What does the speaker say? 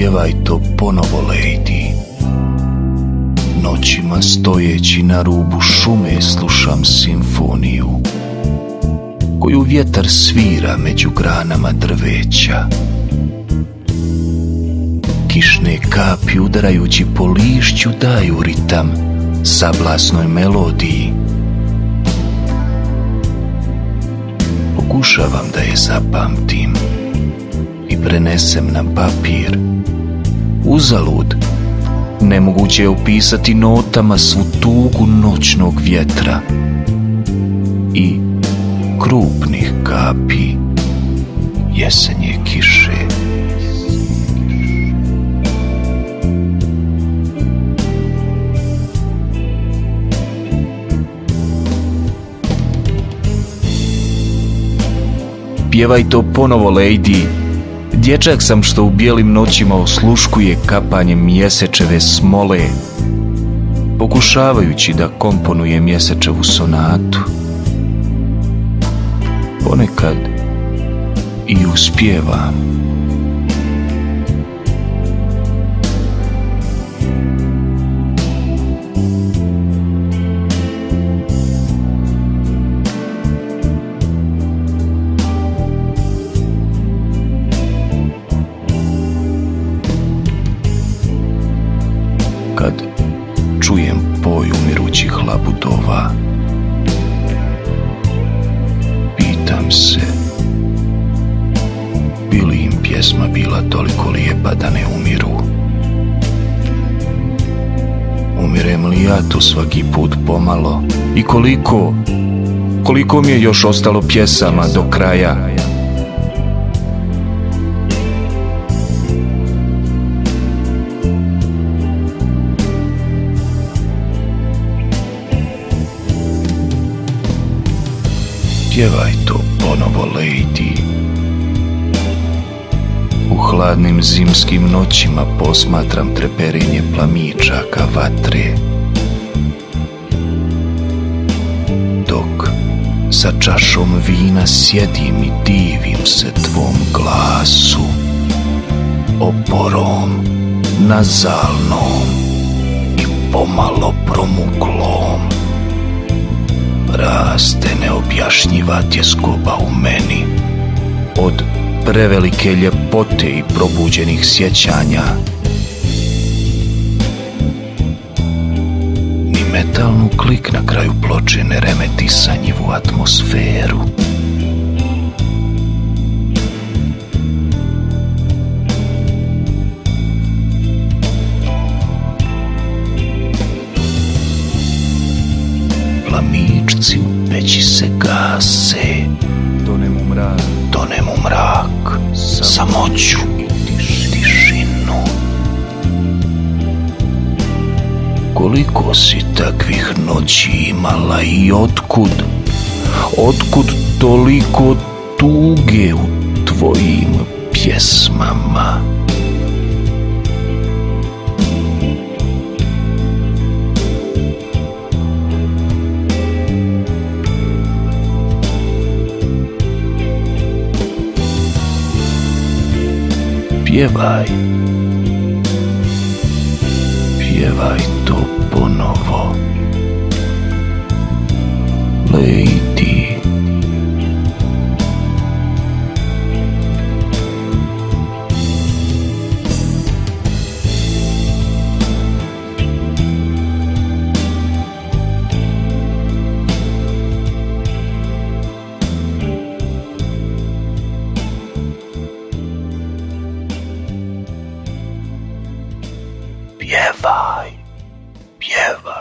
Pjevaj to ponovo, lady. Noćima stojeći na rubu šume slušam simfoniju Koju vjetar svira među granama drveća. Kišne kapi udarajući po lišću daju ritam sablasnoj melodiji. Pokušavam da je zapamtim i prenesem na papir Uzalud Nemoguće je opisati notama svu tugu noćnog vjetra i krupnih kapi jesenje kiše. Pjevaj to ponovo, lady, Dječak sam što u bijelim noćima osluškuje kapanje mjesečeve smole, pokušavajući da komponuje mjesečevu sonatu. Ponekad i uspjevam. Kad čujem poj umirućih labudova. Pitam se, bi li im pjesma bila toliko lijepa da ne umiru? Umirem li ja tu svaki put pomalo? I koliko, koliko mi je još ostalo pjesama do kraja? Pjevaj to ponovo, lady. U hladnim zimskim noćima posmatram treperinje plamičaka vatre. Dok sa čašom vina sjedim i divim se tvom glasu. Oporom, nazalnom i pomalo promuklom raste neobjašnjiva tjeskoba u meni. Od prevelike ljepote i probuđenih sjećanja ni metalnu klik na kraju ploče ne remeti sanjivu atmosferu u peći se gase. Tonem u mrak. Tonem u mrak. Samoću i tišinu. Koliko si takvih noći imala i otkud? Otkud toliko tuge u tvojim pjesmama Pjevaj. Pjevaj to ponovo. Lady Śpiewaj, śpiewaj.